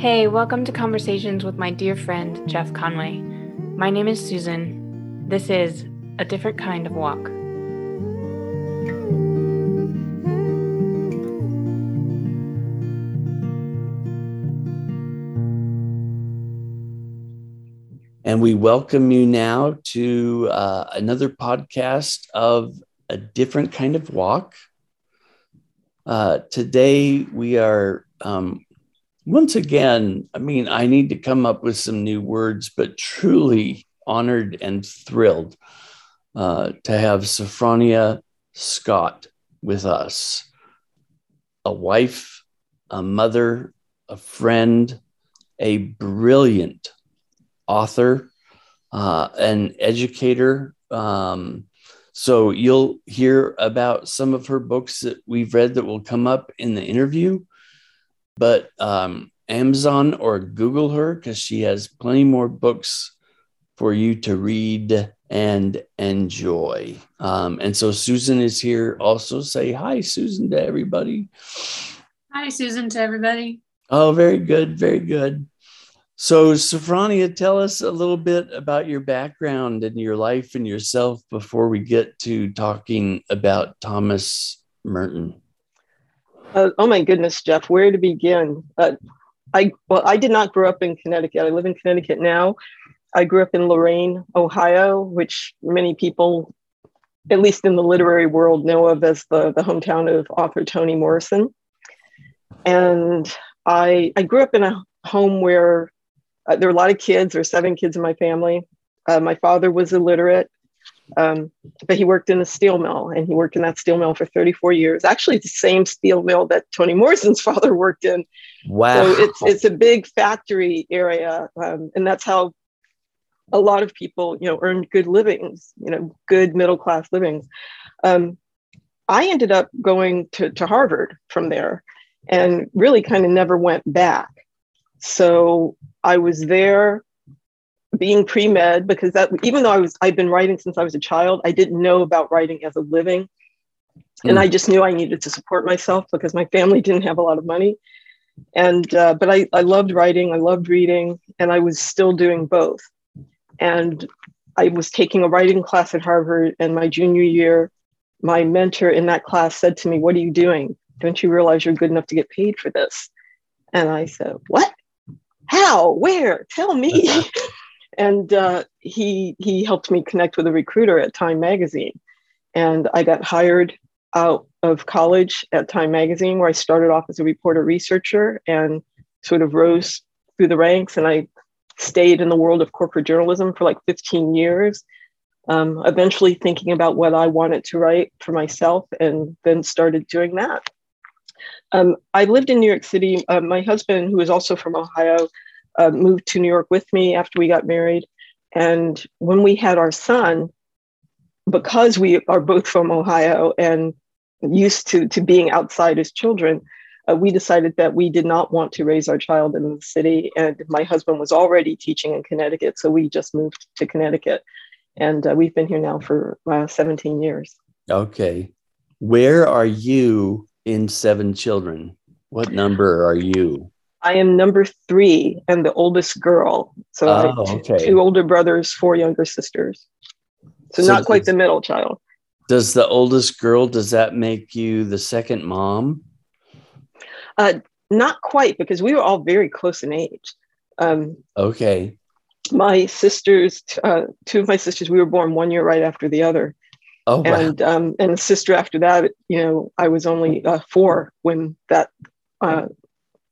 Hey, welcome to Conversations with my dear friend Jeff Conway. My name is Susan. This is A Different Kind of Walk. And we welcome you now to uh, another podcast of A Different Kind of Walk. Uh, today we are um, once again, I mean, I need to come up with some new words, but truly honored and thrilled uh, to have Sophfronia Scott with us, a wife, a mother, a friend, a brilliant author, uh, an educator. Um, so you'll hear about some of her books that we've read that will come up in the interview but um, Amazon or Google her because she has plenty more books for you to read and enjoy. Um, and so Susan is here. Also, say hi, Susan, to everybody. Hi, Susan, to everybody. Oh, very good, very good. So, Sophfronia, tell us a little bit about your background and your life and yourself before we get to talking about Thomas Merton. Uh, oh my goodness, Jeff, where to begin? Uh, I well, I did not grow up in Connecticut. I live in Connecticut now. I grew up in Lorain, Ohio, which many people, at least in the literary world, know of as the, the hometown of author Toni Morrison. And I I grew up in a home where uh, there were a lot of kids. There were seven kids in my family. Uh, my father was illiterate. Um, but he worked in a steel mill and he worked in that steel mill for 34 years. Actually, the same steel mill that Toni Morrison's father worked in. Wow. So it's, it's a big factory area. Um, and that's how a lot of people, you know, earn good livings, you know, good middle class livings. Um, I ended up going to, to Harvard from there and really kind of never went back. So I was there being pre-med because that even though I was I've been writing since I was a child, I didn't know about writing as a living. And mm. I just knew I needed to support myself because my family didn't have a lot of money. And uh, but I, I loved writing, I loved reading, and I was still doing both. And I was taking a writing class at Harvard, and my junior year, my mentor in that class said to me, What are you doing? Don't you realize you're good enough to get paid for this? And I said, What? How? Where? Tell me. and uh, he he helped me connect with a recruiter at Time Magazine, and I got hired out of college at Time Magazine, where I started off as a reporter researcher and sort of rose through the ranks, and I stayed in the world of corporate journalism for like 15 years. Um, eventually, thinking about what I wanted to write for myself, and then started doing that. Um, I lived in New York City. Uh, my husband, who is also from Ohio, uh, moved to New York with me after we got married. And when we had our son, because we are both from Ohio and used to, to being outside as children, uh, we decided that we did not want to raise our child in the city. And my husband was already teaching in Connecticut. So we just moved to Connecticut. And uh, we've been here now for uh, 17 years. Okay. Where are you in seven children? What number are you? I am number three and the oldest girl. So oh, okay. two older brothers, four younger sisters. So, so not quite the middle child. Does the oldest girl, does that make you the second mom? Uh, not quite, because we were all very close in age. Um, okay. My sisters, uh, two of my sisters, we were born one year right after the other. Oh, wow. and um, and a sister after that, you know, I was only uh, four when that uh,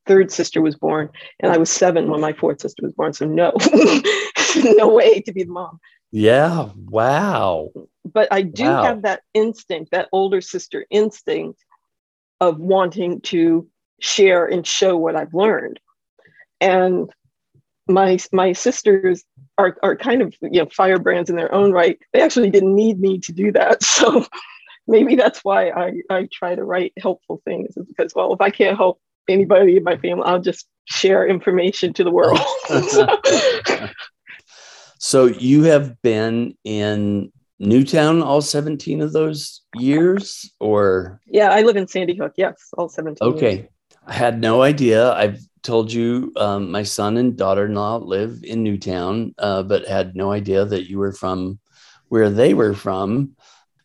third sister was born, and I was seven when my fourth sister was born. So no, no way to be the mom. Yeah. Wow. But I do wow. have that instinct, that older sister instinct of wanting to share and show what I've learned. And my my sisters are, are kind of you know firebrands in their own right. They actually didn't need me to do that. So maybe that's why I, I try to write helpful things is because well if I can't help anybody in my family. I'll just share information to the world. so you have been in Newtown all 17 of those years or Yeah, I live in Sandy Hook. Yes, all 17. Okay. Years. I had no idea. I've told you um, my son and daughter-in-law live in Newtown, uh, but had no idea that you were from where they were from.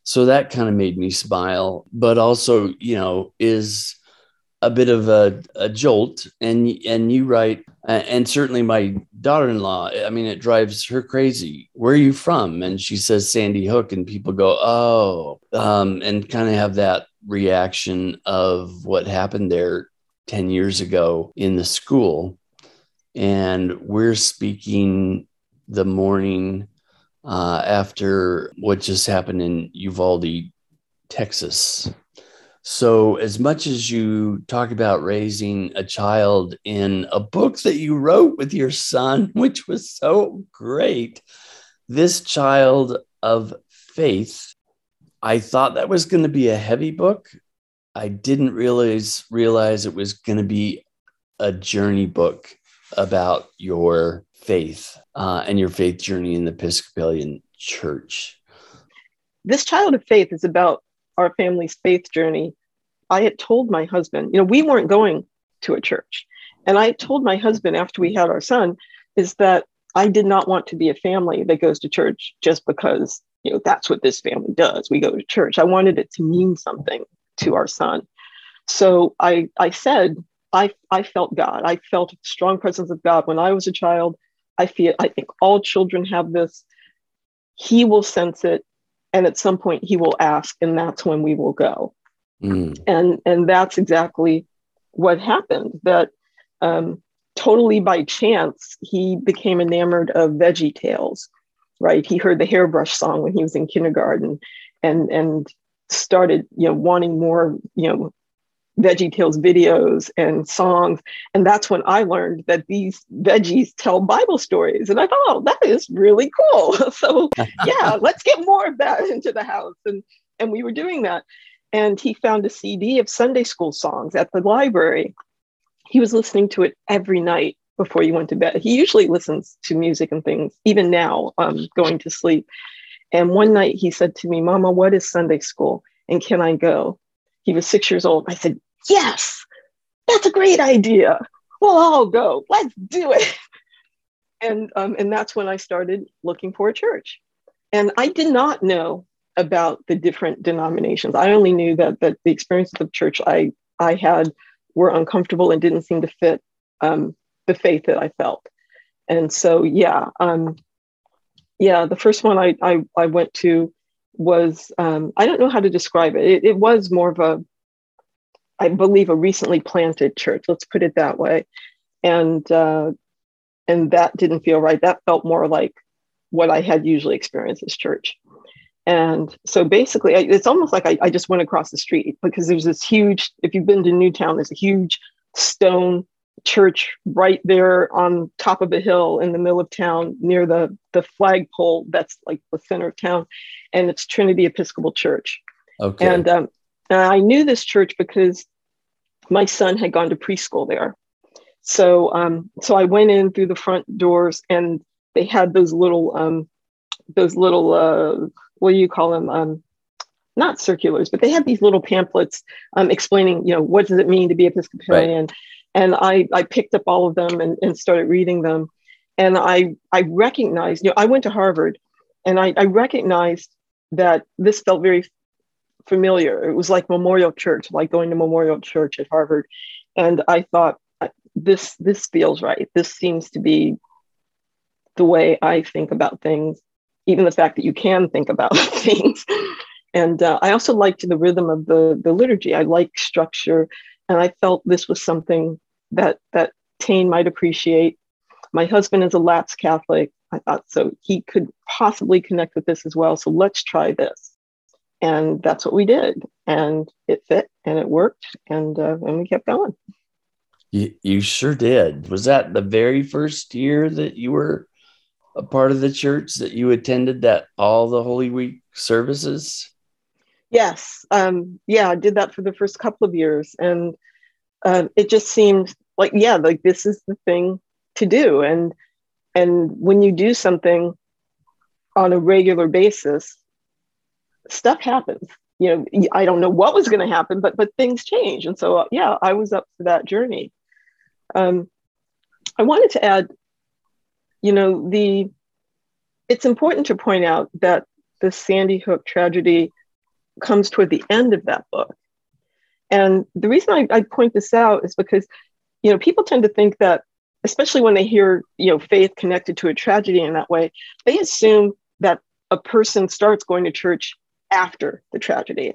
So that kind of made me smile, but also, you know, is a bit of a, a jolt. And and you write, and certainly my daughter-in-law. I mean, it drives her crazy. Where are you from? And she says Sandy Hook, and people go, oh, um, and kind of have that reaction of what happened there 10 years ago in the school. And we're speaking the morning uh, after what just happened in Uvalde, Texas. So, as much as you talk about raising a child in a book that you wrote with your son, which was so great, this child of faith, I thought that was going to be a heavy book. I didn't realize realize it was going to be a journey book about your faith uh, and your faith journey in the Episcopalian Church. This child of faith is about our family's faith journey. I had told my husband, you know, we weren't going to a church. And I told my husband after we had our son, is that I did not want to be a family that goes to church just because, you know, that's what this family does. We go to church. I wanted it to mean something to our son. So I, I said, I, I felt God. I felt a strong presence of God when I was a child. I feel I think all children have this. He will sense it, and at some point he will ask, and that's when we will go. Mm. And and that's exactly what happened. That um, totally by chance he became enamored of Veggie Tales. Right, he heard the hairbrush song when he was in kindergarten, and and started you know wanting more you know veggie tales videos and songs. And that's when i learned that these veggies tell bible stories. And i thought oh that is really cool. So yeah let's get more of that into the house. And and we were doing that. And he found a cd of sunday school songs at the library. He was listening to it every night before he went to bed. He usually listens to music and things even now um, going to sleep. And one night he said to me mama what is sunday school? And can i go? He was six years old. I said, Yes, that's a great idea. Well, I'll go. Let's do it. And, um, and that's when I started looking for a church. And I did not know about the different denominations. I only knew that, that the experiences of church I, I had were uncomfortable and didn't seem to fit um, the faith that I felt. And so, yeah, um, yeah, the first one I, I, I went to was um, I don't know how to describe it. it. It was more of a, I believe, a recently planted church. Let's put it that way, and uh, and that didn't feel right. That felt more like what I had usually experienced as church. And so basically, it's almost like I, I just went across the street because there's this huge. If you've been to Newtown, there's a huge stone church right there on top of a hill in the middle of town near the the flagpole that's like the center of town and it's trinity episcopal church okay and um, i knew this church because my son had gone to preschool there. So um, so i went in through the front doors and they had those little um, those little uh, what do you call them? Um, not circulars but they had these little pamphlets um, explaining you know what does it mean to be episcopalian? Right. And I, I picked up all of them and, and started reading them. And I, I recognized, you know, I went to Harvard and I, I recognized that this felt very familiar. It was like Memorial Church, like going to Memorial Church at Harvard. And I thought, this, this feels right. This seems to be the way I think about things, even the fact that you can think about things. And uh, I also liked the rhythm of the, the liturgy. I like structure. And I felt this was something that that Tain might appreciate. My husband is a Lats Catholic. I thought so he could possibly connect with this as well. So let's try this. And that's what we did. And it fit and it worked. And, uh, and we kept going. You, you sure did. Was that the very first year that you were a part of the church that you attended that all the Holy Week services? Yes. Um, yeah, I did that for the first couple of years. And uh, it just seemed like yeah like this is the thing to do and and when you do something on a regular basis stuff happens. You know i don't know what was going to happen but but things change. And so uh, yeah i was up for that journey. Um, I wanted to add, you know, the it's important to point out that the Sandy Hook tragedy comes toward the end of that book. And the reason I, I point this out is because, you know, people tend to think that, especially when they hear, you know, faith connected to a tragedy in that way, they assume that a person starts going to church after the tragedy.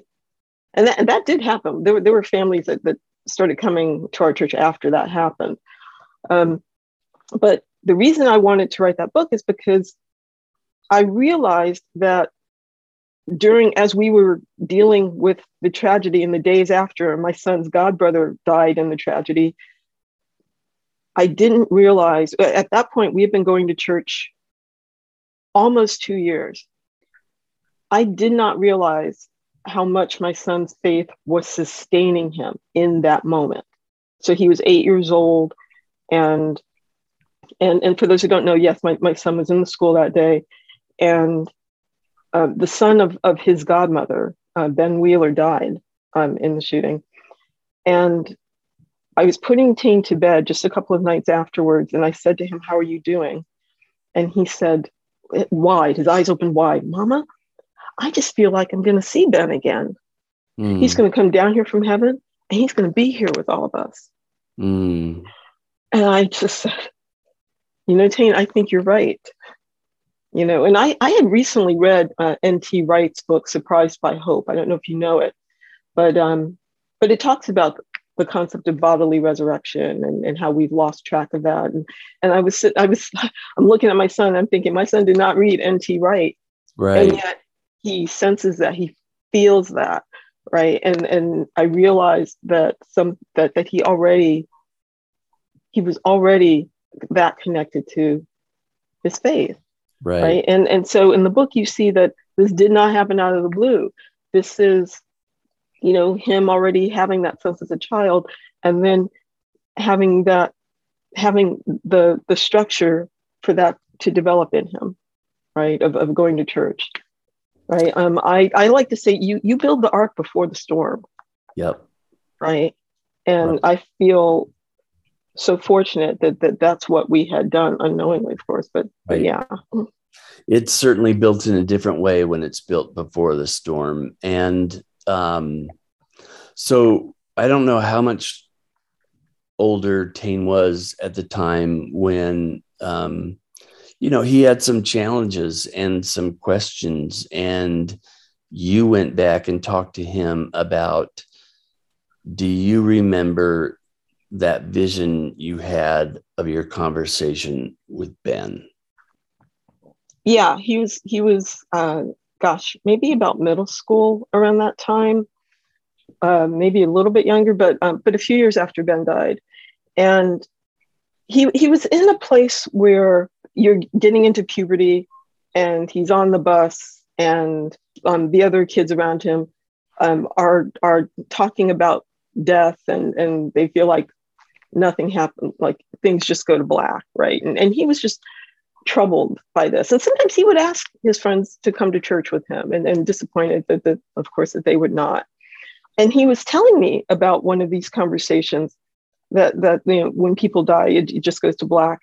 And that, and that did happen. There were, there were families that, that started coming to our church after that happened. Um, but the reason I wanted to write that book is because I realized that during as we were dealing with the tragedy in the days after my son's godbrother died in the tragedy i didn't realize at that point we had been going to church almost two years i did not realize how much my son's faith was sustaining him in that moment so he was eight years old and and and for those who don't know yes my, my son was in the school that day and uh, the son of, of his godmother, uh, Ben Wheeler, died um, in the shooting. And I was putting Tain to bed just a couple of nights afterwards, and I said to him, How are you doing? And he said, wide, his eyes open wide, Mama, I just feel like I'm going to see Ben again. Mm. He's going to come down here from heaven and he's going to be here with all of us. Mm. And I just said, You know, Tain, I think you're right you know and i i had recently read uh, nt wright's book surprised by hope i don't know if you know it but um but it talks about the concept of bodily resurrection and, and how we've lost track of that and and i was i was i'm looking at my son i'm thinking my son did not read nt wright right and yet he senses that he feels that right and and i realized that some that that he already he was already that connected to his faith Right. right. And and so in the book you see that this did not happen out of the blue. This is, you know, him already having that sense as a child and then having that having the the structure for that to develop in him, right? Of, of going to church. Right. Um, I, I like to say you you build the ark before the storm. Yep. Right. And right. I feel so fortunate that, that that's what we had done unknowingly, of course. But, right. but yeah, it's certainly built in a different way when it's built before the storm. And um, so I don't know how much older Tain was at the time when, um, you know, he had some challenges and some questions, and you went back and talked to him about do you remember that vision you had of your conversation with Ben? Yeah, he was he was uh, gosh, maybe about middle school around that time, uh, maybe a little bit younger, but um, but a few years after Ben died, and he he was in a place where you're getting into puberty, and he's on the bus, and um, the other kids around him um, are are talking about death, and and they feel like nothing happened like things just go to black right? And, and he was just troubled by this. And sometimes he would ask his friends to come to church with him and, and disappointed that, that of course that they would not. And he was telling me about one of these conversations that that you know when people die it, it just goes to black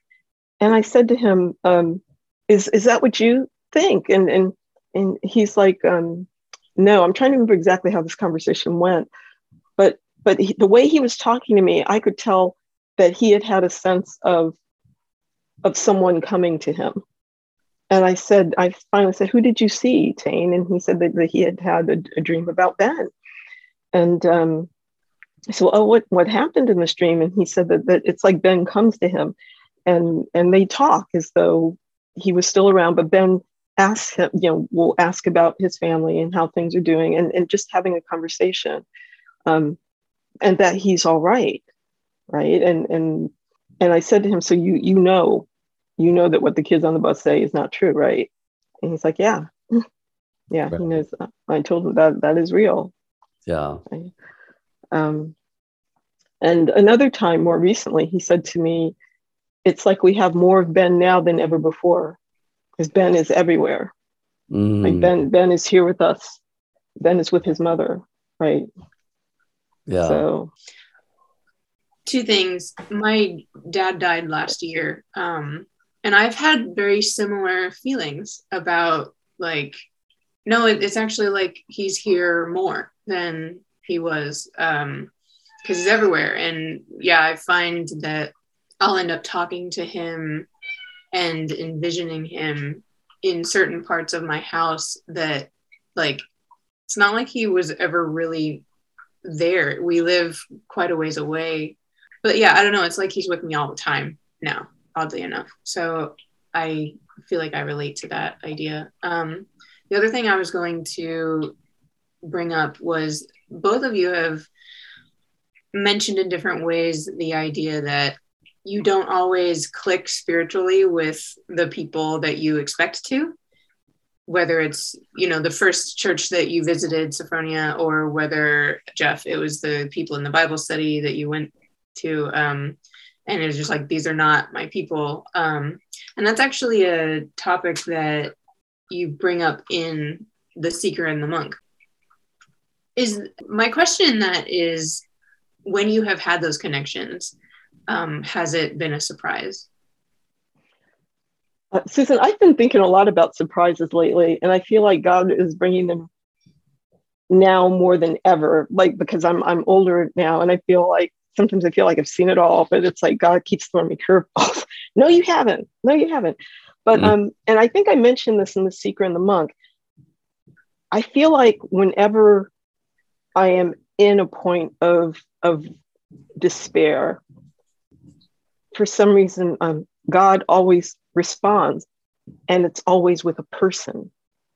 and i said to him um, is is that what you think and and and he's like um, no i'm trying to remember exactly how this conversation went but but he, the way he was talking to me, I could tell that he had had a sense of of someone coming to him. And I said, I finally said, "Who did you see, Tain?" And he said that, that he had had a, a dream about Ben. And um, said, "Oh, what what happened in this dream?" And he said that that it's like Ben comes to him, and and they talk as though he was still around, but Ben asks him, you know, will ask about his family and how things are doing, and and just having a conversation. Um, and that he's all right right and and and i said to him so you you know you know that what the kids on the bus say is not true right and he's like yeah yeah right. he knows i told him that that is real yeah right? um and another time more recently he said to me it's like we have more of ben now than ever before because ben is everywhere mm. like ben ben is here with us ben is with his mother right yeah. So two things. My dad died last year, um, and I've had very similar feelings about like, no, it, it's actually like he's here more than he was because um, he's everywhere. And yeah, I find that I'll end up talking to him and envisioning him in certain parts of my house that like it's not like he was ever really there. We live quite a ways away. But yeah, I don't know. It's like he's with me all the time now, oddly enough. So I feel like I relate to that idea. Um, the other thing I was going to bring up was both of you have mentioned in different ways the idea that you don't always click spiritually with the people that you expect to whether it's you know the first church that you visited sophfronia or whether jeff it was the people in the bible study that you went to um, and it was just like these are not my people. Um, and that's actually a topic that you bring up in the seeker and the monk. Is my question that is when you have had those connections um, has it been a surprise uh, Susan, I've been thinking a lot about surprises lately, and I feel like God is bringing them now more than ever. Like because I'm I'm older now, and I feel like sometimes I feel like I've seen it all, but it's like God keeps throwing me curveballs. no, you haven't. No, you haven't. But mm-hmm. um, and I think I mentioned this in the Seeker and the Monk. I feel like whenever I am in a point of of despair, for some reason, um, God always responds and it's always with a person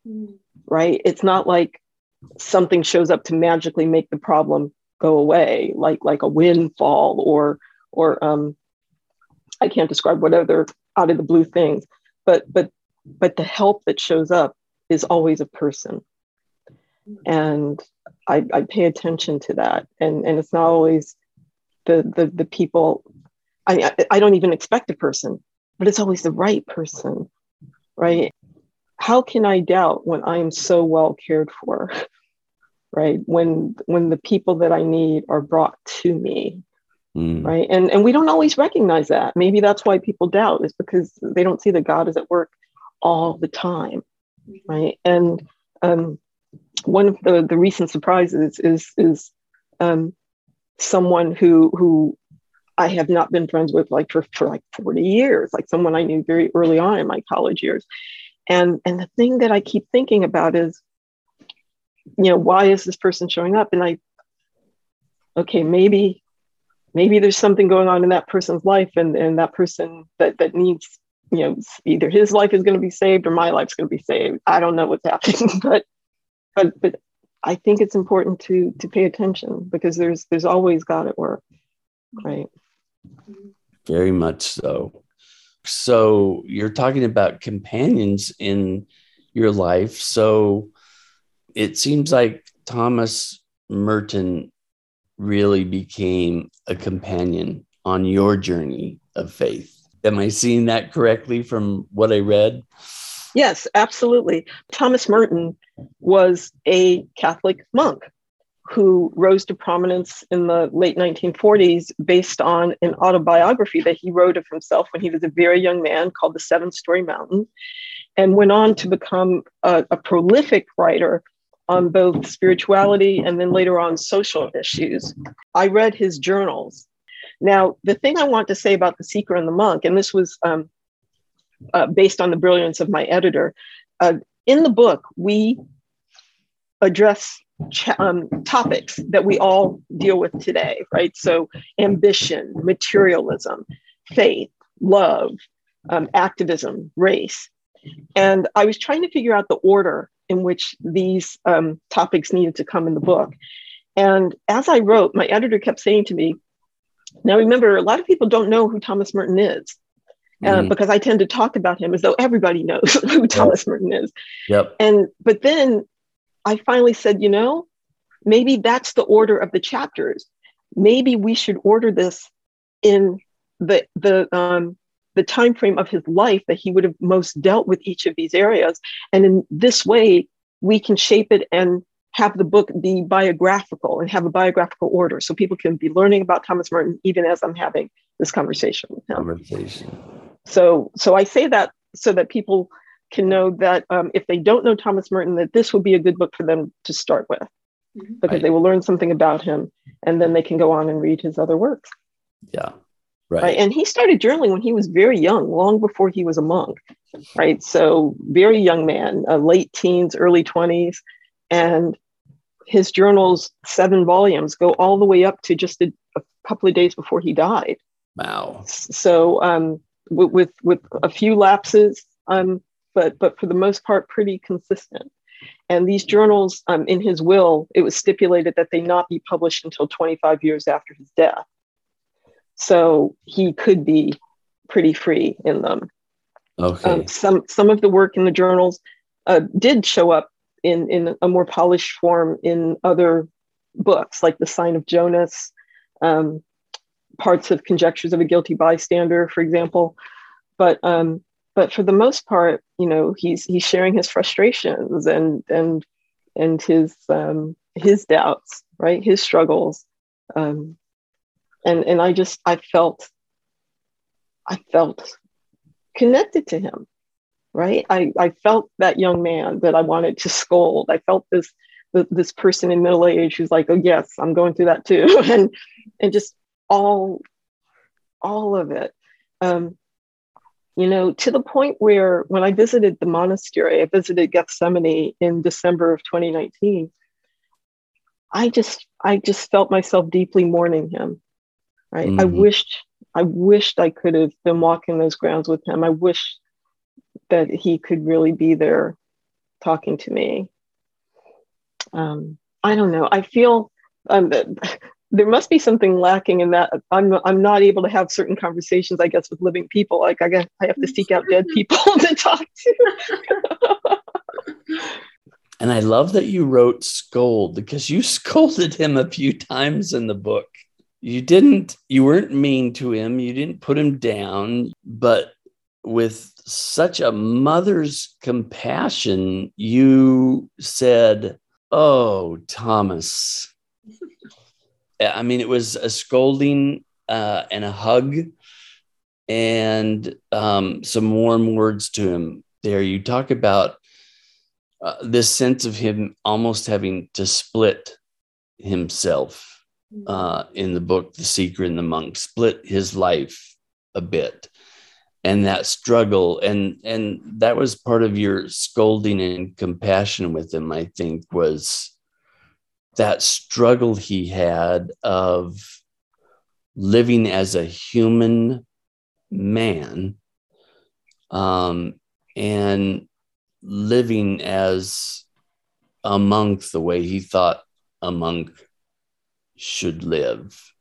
mm. right it's not like something shows up to magically make the problem go away like like a windfall or or um i can't describe what other out of the blue things but but but the help that shows up is always a person and I, I pay attention to that and and it's not always the the, the people I, I don't even expect a person but it's always the right person, right? How can I doubt when I am so well cared for? right when when the people that i need are brought to me mm. right and and we don't always recognize that maybe that's why people doubt is because they don't see that god is at work all the time right and um, one of the the recent surprises is is um, someone who who I have not been friends with like for, for like 40 years, like someone I knew very early on in my college years. And and the thing that I keep thinking about is, you know, why is this person showing up? And I, okay, maybe, maybe there's something going on in that person's life and, and that person that that needs, you know, either his life is going to be saved or my life's going to be saved. I don't know what's happening, but but but I think it's important to to pay attention because there's there's always God at work, right? Very much so. So you're talking about companions in your life. So it seems like Thomas Merton really became a companion on your journey of faith. Am I seeing that correctly from what I read? Yes, absolutely. Thomas Merton was a Catholic monk who rose to prominence in the late 1940s based on an autobiography that he wrote of himself when he was a very young man called The Seven Storey Mountain, and went on to become a, a prolific writer on both spirituality and then later on social issues. I read his journals. Now, the thing I want to say about The Seeker and the Monk, and this was um, uh, based on the brilliance of my editor, uh, in the book, we address um, topics that we all deal with today, right? So, ambition, materialism, faith, love, um, activism, race. And I was trying to figure out the order in which these um, topics needed to come in the book. And as I wrote, my editor kept saying to me, now remember, a lot of people don't know who Thomas Merton is. Uh, mm. because I tend to talk about him as though everybody knows who Thomas Merton is. Yep. And but then I finally said, you know, maybe that's the order of the chapters. Maybe we should order this in the the um, the time frame of his life that he would have most dealt with each of these areas, and in this way we can shape it and have the book be biographical and have a biographical order so people can be learning about Thomas Merton even as I'm having this conversation with him. Conversation. So, so I say that so that people can know that um, if they don't know Thomas Merton, that this would be a good book for them to start with, mm-hmm. because right. they will learn something about him, and then they can go on and read his other works. Yeah, right. right. And he started journaling when he was very young, long before he was a monk, right? So very young man, uh, late teens, early twenties, and his journals, seven volumes, go all the way up to just a, a couple of days before he died. Wow. So um, with, with, with a few lapses, um, but but for the most part, pretty consistent. And these journals, um, in his will, it was stipulated that they not be published until 25 years after his death. So he could be pretty free in them. Okay. Um, some some of the work in the journals uh, did show up in in a more polished form in other books, like The Sign of Jonas, um, parts of Conjectures of a Guilty Bystander, for example. But um, but for the most part, you know, he's he's sharing his frustrations and and and his um, his doubts, right? His struggles, um, and and I just I felt I felt connected to him, right? I I felt that young man that I wanted to scold. I felt this this person in middle age who's like, oh yes, I'm going through that too, and and just all all of it. Um, you know, to the point where when I visited the monastery, I visited Gethsemani in December of 2019. I just, I just felt myself deeply mourning him. Right. Mm-hmm. I wished, I wished I could have been walking those grounds with him. I wish that he could really be there talking to me. Um, I don't know. I feel um, there must be something lacking in that I'm I'm not able to have certain conversations, I guess, with living people. Like I guess I have to seek out dead people to talk to. and I love that you wrote scold because you scolded him a few times in the book. You didn't, you weren't mean to him, you didn't put him down, but with such a mother's compassion, you said, Oh, Thomas, I mean, it was a scolding uh, and a hug and um, some warm words to him there. You talk about uh, this sense of him almost having to split himself uh, in the book, The Seeker and the Monk, split his life a bit. And that struggle, and and that was part of your scolding and compassion with him. I think was that struggle he had of living as a human man um, and living as a monk the way he thought a monk should live.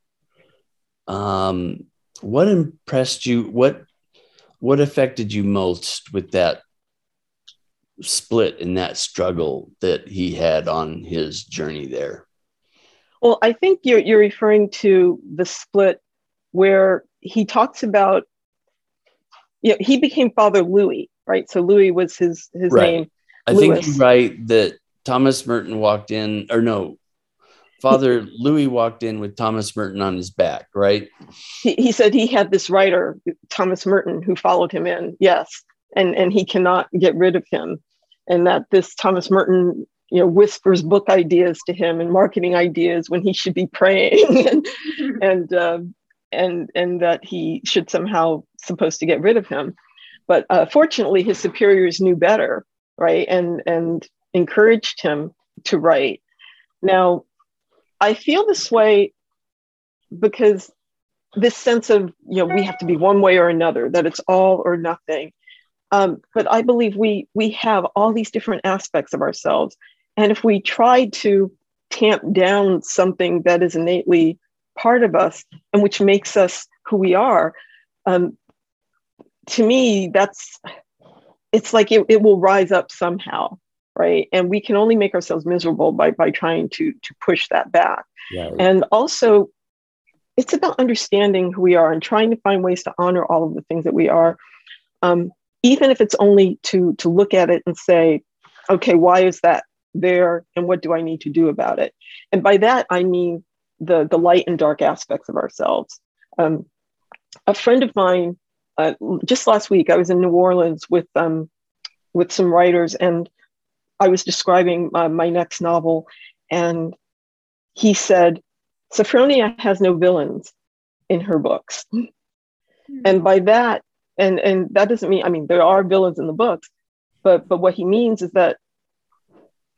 Um, what impressed you? What what affected you most with that split in that struggle that he had on his journey there? Well, I think you're, you're referring to the split where he talks about, you know, he became Father Louis, right? So Louis was his, his right. name. I think you're right that Thomas Merton walked in, or no, Father Louis walked in with Thomas Merton on his back, right? He, he said he had this writer, Thomas Merton, who followed him in. Yes. And, and he cannot get rid of him and that this Thomas Merton you know whispers book ideas to him and marketing ideas when he should be praying. And and uh, and and that he should somehow supposed to get rid of him. But uh, fortunately his superiors knew better right and and encouraged him to write. Now i feel this way because this sense of you know we have to be one way or another that it's all or nothing um, but I believe we we have all these different aspects of ourselves, and if we try to tamp down something that is innately part of us and which makes us who we are, um, to me, that's it's like it, it will rise up somehow, right? And we can only make ourselves miserable by by trying to to push that back. Yeah. And also, it's about understanding who we are and trying to find ways to honor all of the things that we are. Um, even if it's only to to look at it and say okay why is that there and what do I need to do about it? And by that, I mean the, the light and dark aspects of ourselves. Um, a friend of mine, uh, just last week, I was in New Orleans with, um, with some writers and I was describing uh, my next novel. And he said, Sophfronia has no villains in her books. Mm-hmm. And by that, and, and that doesn't mean, I mean, there are villains in the books, but, but what he means is that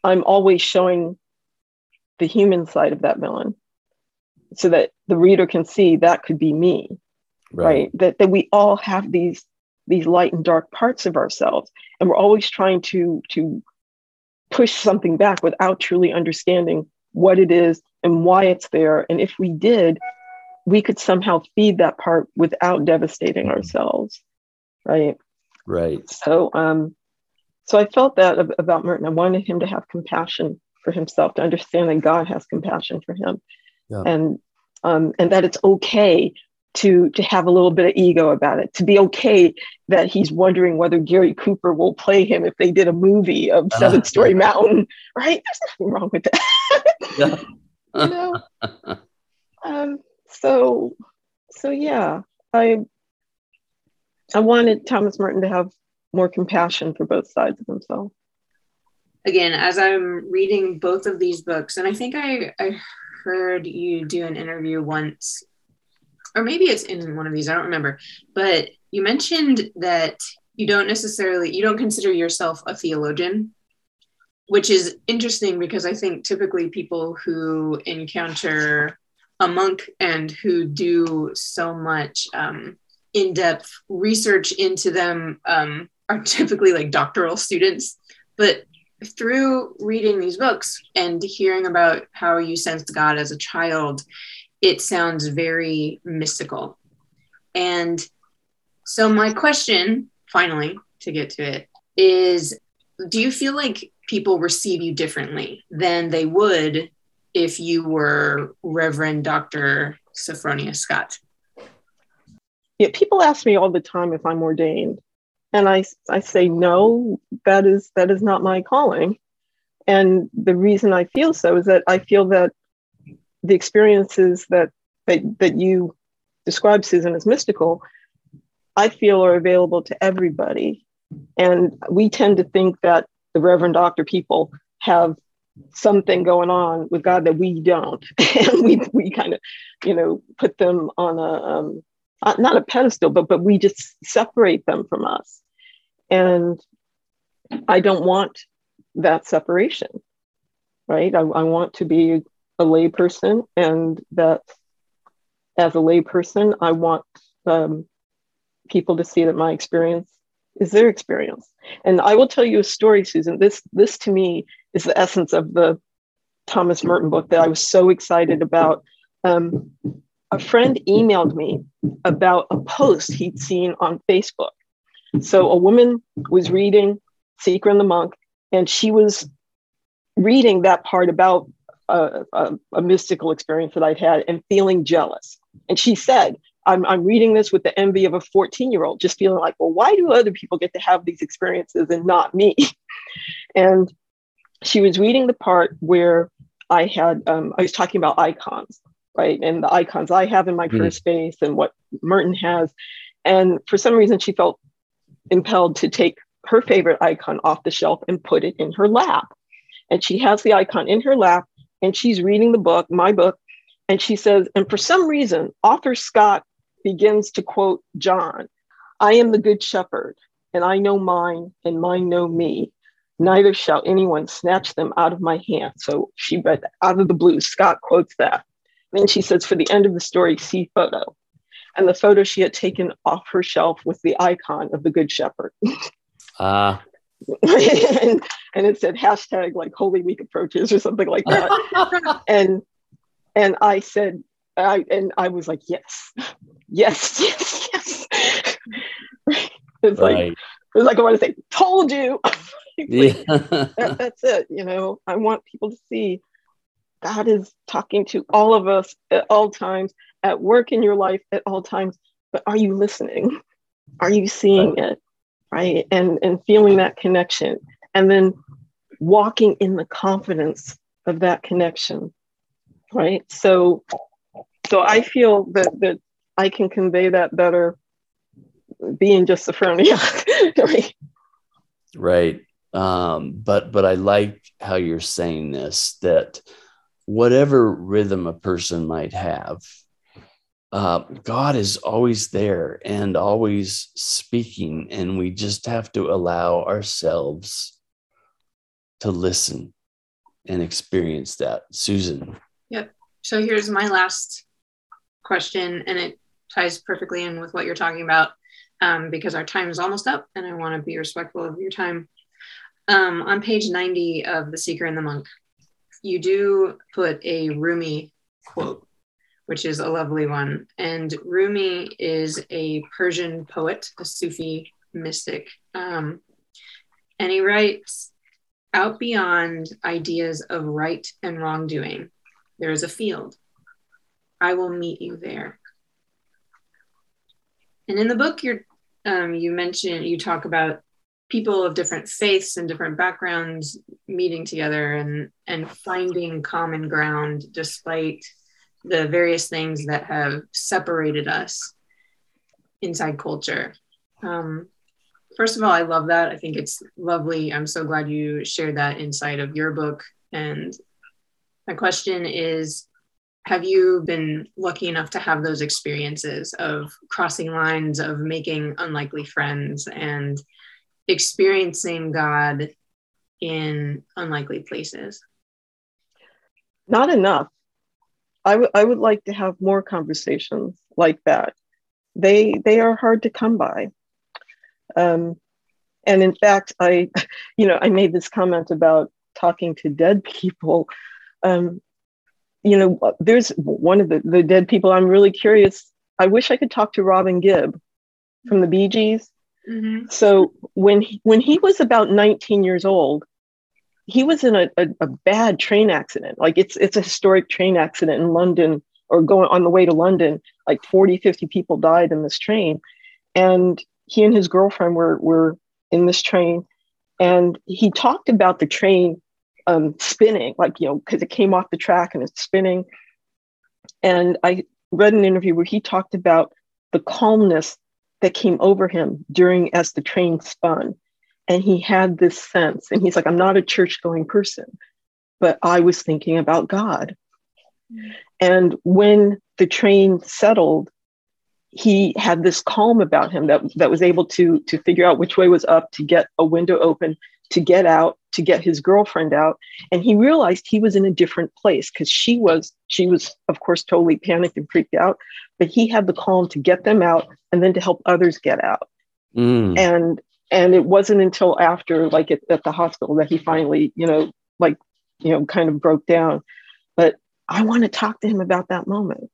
I'm always showing the human side of that villain so that the reader can see that could be me, right? right? That, that we all have these, these light and dark parts of ourselves. And we're always trying to, to push something back without truly understanding what it is and why it's there. And if we did, we could somehow feed that part without devastating mm-hmm. ourselves. Right. Right. So, um, so I felt that about Merton. I wanted him to have compassion for himself, to understand that God has compassion for him, yeah. and um, and that it's okay to to have a little bit of ego about it, to be okay that he's wondering whether Gary Cooper will play him if they did a movie of uh-huh. Seven Storey Mountain, right? There's nothing wrong with that. you know. Um, so so yeah, I I wanted Thomas Merton to have more compassion for both sides of himself. Again, as I'm reading both of these books, and I think I, I heard you do an interview once, or maybe it's in one of these, I don't remember, but you mentioned that you don't necessarily, you don't consider yourself a theologian, which is interesting because I think typically people who encounter a monk and who do so much um, in-depth research into them um, are typically like doctoral students. But through reading these books and hearing about how you sensed god as a child it sounds very mystical. And so my question finally to get to it is do you feel like people receive you differently than they would if you were reverend dr sophfronia scott yeah, people ask me all the time if I'm ordained, and I I say no. That is that is not my calling, and the reason I feel so is that I feel that the experiences that that, that you describe, Susan, as mystical, I feel are available to everybody, and we tend to think that the Reverend Doctor people have something going on with God that we don't, and we we kind of, you know, put them on a um, uh, not a pedestal, but but we just separate them from us. And I don't want that separation, right? I, I want to be a layperson, and that as a layperson, I want um, people to see that my experience is their experience. And I will tell you a story, Susan. This this to me is the essence of the Thomas Merton book that I was so excited about. Um, a friend emailed me about a post he'd seen on Facebook. So a woman was reading Seeker and the Monk, and she was reading that part about a, a, a, mystical experience that I'd had and feeling jealous. And she said, I'm, I'm reading this with the envy of a 14 year old, just feeling like, well, why do other people get to have these experiences and not me? and she was reading the part where I had, um, I was talking about icons right? And the icons I have in my mm. space and what Merton has. And for some reason, she felt impelled to take her favorite icon off the shelf and put it in her lap. And she has the icon in her lap and she's reading the book, my book. And she says, and for some reason, author Scott begins to quote John I am the good shepherd, and I know mine, and mine know me. Neither shall anyone snatch them out of my hand. So she read out of the blue. Scott quotes that. Then she says, for the end of the story, see photo. And the photo she had taken off her shelf was the icon of the Good Shepherd. Uh. and, and it said hashtag like Holy Week approaches or something like that. and and I said, I and I was like, yes, yes, yes, yes. it's right. like it's like I want to say, told you. yeah. that, that's it. You know, I want people to see God is talking to all of us at all times, at work in your life at all times. But are you listening? Are you seeing it? Right. And and feeling that connection. And then walking in the confidence of that connection right so so i feel that that i can convey that better being just sophfronia right right um but but i like how you're saying this that whatever rhythm a person might have uh, God is always there and always speaking, and we just have to allow ourselves to listen and experience that. Susan. Yep. So here's my last question, and it ties perfectly in with what you're talking about um, because our time is almost up, and I want to be respectful of your time. Um, on page 90 of The Seeker and the Monk, you do put a Rumi quote which is a lovely one. And Rumi is a Persian poet, a Sufi mystic. Um, and he writes out beyond ideas of right and wrongdoing, there is a field. I will meet you there. And in the book, you're, um, you mention, you talk about people of different faiths and different backgrounds meeting together and, and finding common ground despite the various things that have separated us inside culture. Um, first of all, I love that. I think it's lovely. I'm so glad you shared that inside of your book. And my question is Have you been lucky enough to have those experiences of crossing lines, of making unlikely friends, and experiencing God in unlikely places? Not enough. I, w- I would like to have more conversations like that. They they are hard to come by. Um, and in fact, I, you know, I made this comment about talking to dead people. Um, you know, there's one of the, the dead people I'm really curious. I wish I could talk to Robin Gibb from the Bee Gees. Mm-hmm. So when he, when he was about 19 years old, he was in a, a, a, bad train accident. Like it's it's a historic train accident in London or going on the way to London. Like 40, 50 people died in this train. And he and his girlfriend were were in this train. And he talked about the train um, spinning, like, you know, because it came off the track and it's spinning. And I read an interview where he talked about the calmness that came over him during as the train spun and he had this sense, and he's like, I'm not a church going person, but I was thinking about God. And when the train settled, he had this calm about him that, that was able to, to figure out which way was up, to get a window open, to get out, to get his girlfriend out. And he realized he was in a different place because she was, she was, of course, totally panicked and freaked out. But he had the calm to get them out and then to help others get out. Mm. And and it wasn't until after like at, at the hospital that he finally you know like you know kind of broke down but i want to talk to him about that moment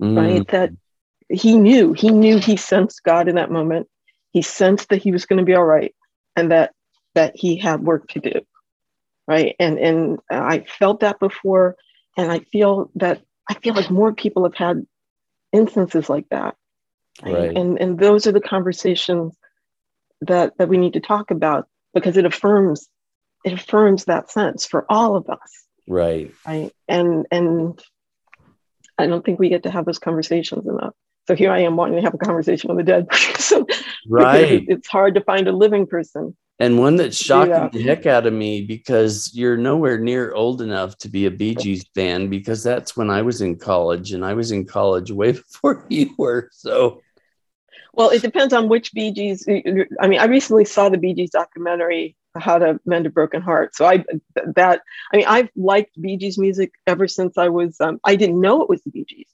mm. right that he knew he knew he sensed god in that moment he sensed that he was going to be all right and that that he had work to do right? And and i felt that before and i feel that i feel like more people have had instances like that. Right? right. and and those are the conversations that that we need to talk about because it affirms it affirms that sense for all of us. Right. Right? And and i don't think we get to have those conversations enough. So here i am wanting to have a conversation with a dead person. Right. it's hard to find a living person and one that shocked yeah. the heck out of me because you're nowhere near old enough to be a Bee Gees fan because that's when I was in college and I was in college way before you were. So well, it depends on which Bee Gees. I mean, I recently saw the Bee Gees documentary, How to Mend a Broken Heart. So I that I mean, I've liked Bee Gees music ever since I was. Um, I didn't know it was the Bee Gees,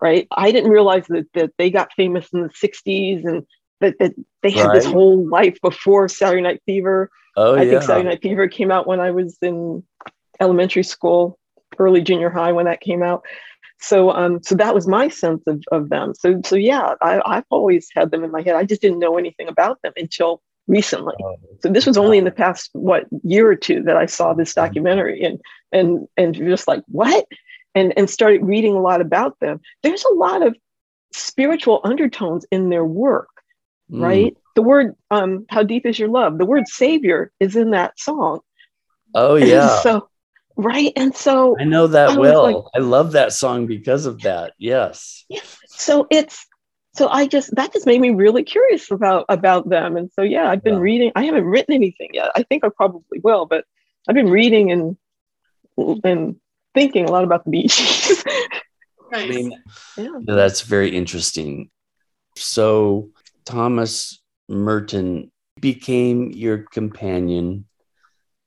right? I didn't realize that that they got famous in the '60s and that, that they had right. this whole life before Saturday Night Fever. Oh I yeah. think Saturday Night Fever came out when I was in elementary school, early junior high when that came out so um so that was my sense of, of them so so yeah I, i've always had them in my head i just didn't know anything about them until recently oh, so this was only in the past what year or two that i saw this mm-hmm. documentary and and and just like what and and started reading a lot about them there's a lot of spiritual undertones in their work mm. right the word um how deep is your love the word savior is in that song Oh yeah. so right. And so I know that I well. like- I love that song because of that. Yes. so it's so I just that just made me really curious about about them. And so yeah, I've been Yeah. reading. I haven't written anything yet. I think I probably will, but I've been reading and and thinking a lot about the Bee Gees. Nice. I mean, yeah. Yeah, That's very interesting. So, Thomas Merton became your companion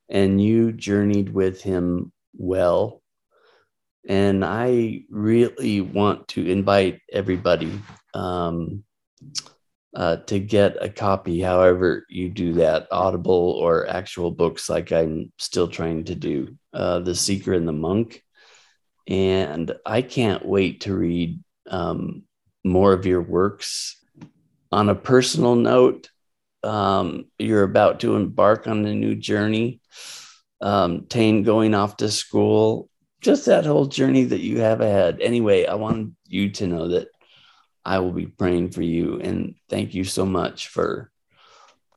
and you journeyed with him well. And I really want to invite everybody um, uh, to get a copy, however, you do that, Audible or actual books, like I'm still trying to do uh, The Seeker and the Monk. And I can't wait to read um, more of your works. On a personal note, um, you're about to embark on a new journey. Um, Tain going off to school, just that whole journey that you have ahead. Anyway, I want you to know that I will be praying for you. And thank you so much for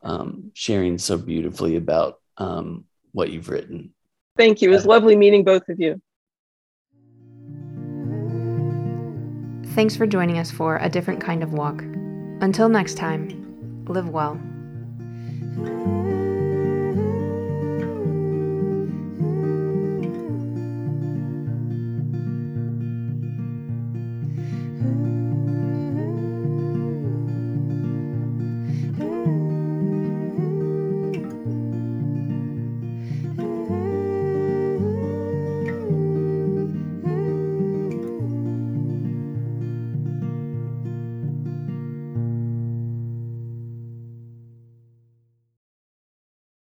um, sharing so beautifully about um, what you've written. Thank you. It was lovely meeting both of you. Thanks for joining us for A Different Kind of Walk. Until next time, live well.